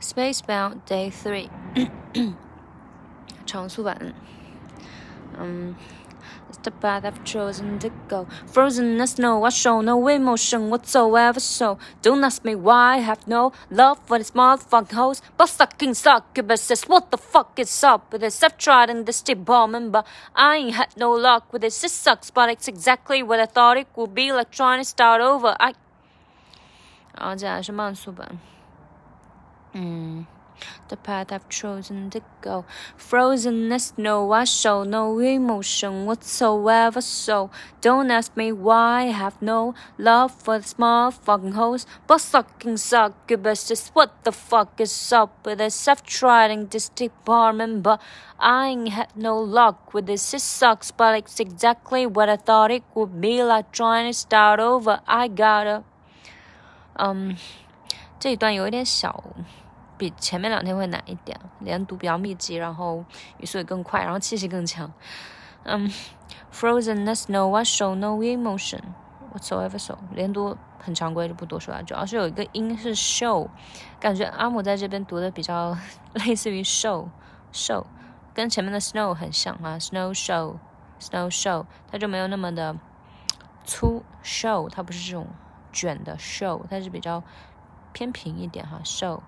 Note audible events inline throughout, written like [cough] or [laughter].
Spacebound Day Three，[coughs] 长速版。嗯。It's the path I've chosen to go. Frozen as snow, I show no emotion whatsoever. So don't ask me why I have no love for this motherfucking hoes. But sucking succubuses, what the fuck is up with this? I've tried in this department, but I ain't had no luck with this. It sucks, but it's exactly what I thought it would be like trying to start over. I 然后接下来是慢速版， 嗯。the path I've chosen to go. Frozen as snow, I show no emotion whatsoever. So don't ask me why I have no love for the small fucking hoes. But sucking succubus, just what the fuck is up with this? I've tried in this department, but I ain't had no luck with this. It sucks, but it's exactly what I thought it would be like trying to start over. I gotta, um，这一段有一点小。 比前面两天会难一点，连读比较密集，然后语速也更快，然后气息更强。嗯，Frozen the snow, I show no emotion whatsoever. So 连读很常规，就不多说了。主要是有一个音是 show，感觉阿姆在这边读的比较 [laughs] 类似于 show，show 跟前面的 snow 很像啊，snow show，snow show，它就没有那么的粗 show，它不是这种卷的 show，它是比较偏平一点哈，show。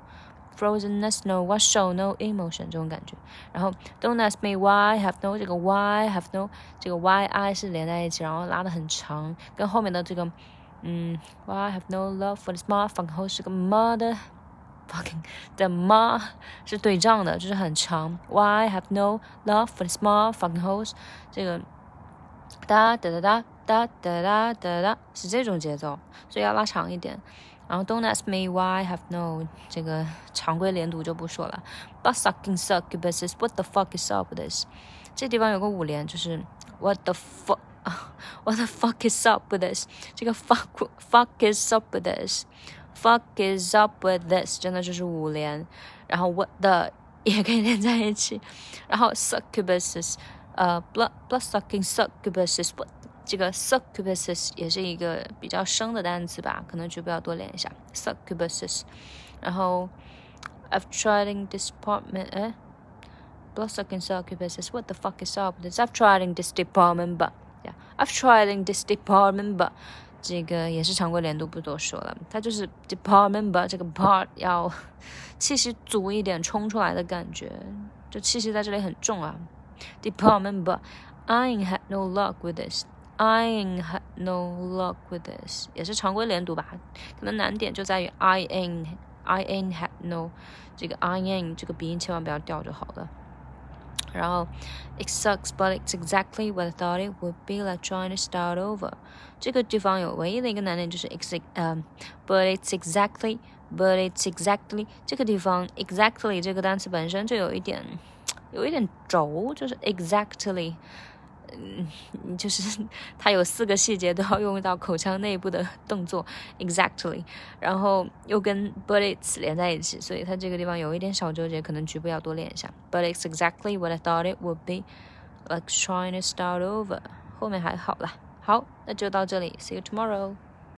Frozen as snow, what show no emotion 这种感觉。然后 Don't ask me why have no 这个 why have no 这个 why I 是连在一起，然后拉的很长，跟后面的这个嗯 why have no love for the small fucking hoes 是个 mother fucking 的 ma 是对仗的，就是很长。Why have no love for the small fucking hoes 这个哒哒哒哒哒哒哒哒是这种节奏，所以要拉长一点。然后 Don't ask me why I have no 这个常规连读就不说了。But sucking succubuses, what the fuck is up with this？这地方有个五连，就是 What the fuck。What the [laughs] fuck is up with this？这个 fuck fuck is up with this？Fuck is up with this？真的就是五连，然后 what the [laughs] 也可以连在一起，然后 succubuses，呃，blood blood sucking succubuses，what 这个 succubuses 也是一个比较生的单词吧，可能局部要多练一下 succubuses。然后 I've tried in this department，哎，bloodsucking succubuses，what the fuck is up with this？I've tried in this department but yeah，I've tried in this department but 这个也是常规连读，不多说了。它就是 department but 这个 part 要气息足一点，冲出来的感觉，就气息在这里很重啊。Department but I ain't had no luck with this。 I ain't had no luck with this，也是常规连读吧，可能难点就在于 I ain't I ain't had no，这个 I ain't 这个鼻音千万不要掉就好了。然后 It sucks, but it's exactly what I thought it would be like trying to start over。这个地方有唯一的一个难点就是 ex 嗯，but it's exactly but it's exactly 这个地方 exactly 这个单词本身就有一点有一点轴，就是 exactly。 嗯，就是它有四个细节都要用到口腔内部的动作，exactly，然后又跟 but it's 连在一起，所以它这个地方有一点小纠结，可能局部要多练一下。But it's exactly what I thought it would be, like trying to start over。后面还好啦，好，那就到这里，see you tomorrow。